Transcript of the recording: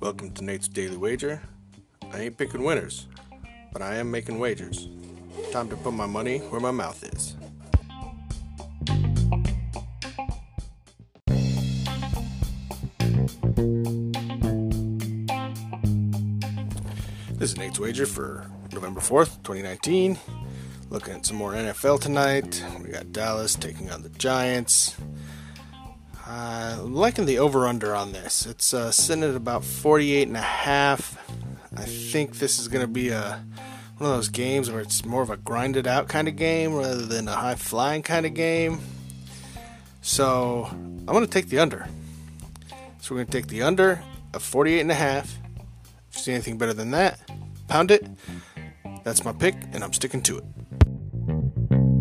Welcome to Nate's Daily Wager. I ain't picking winners, but I am making wagers. Time to put my money where my mouth is. This is Nate's Wager for November 4th, 2019. Looking at some more NFL tonight. We got Dallas taking on the Giants. Uh, liking the over under on this. It's uh, sitting at about 48 and a half. I think this is going to be a one of those games where it's more of a grinded out kind of game rather than a high flying kind of game. So I'm going to take the under. So we're going to take the under of 48 and a half. If you see anything better than that, pound it. That's my pick, and I'm sticking to it.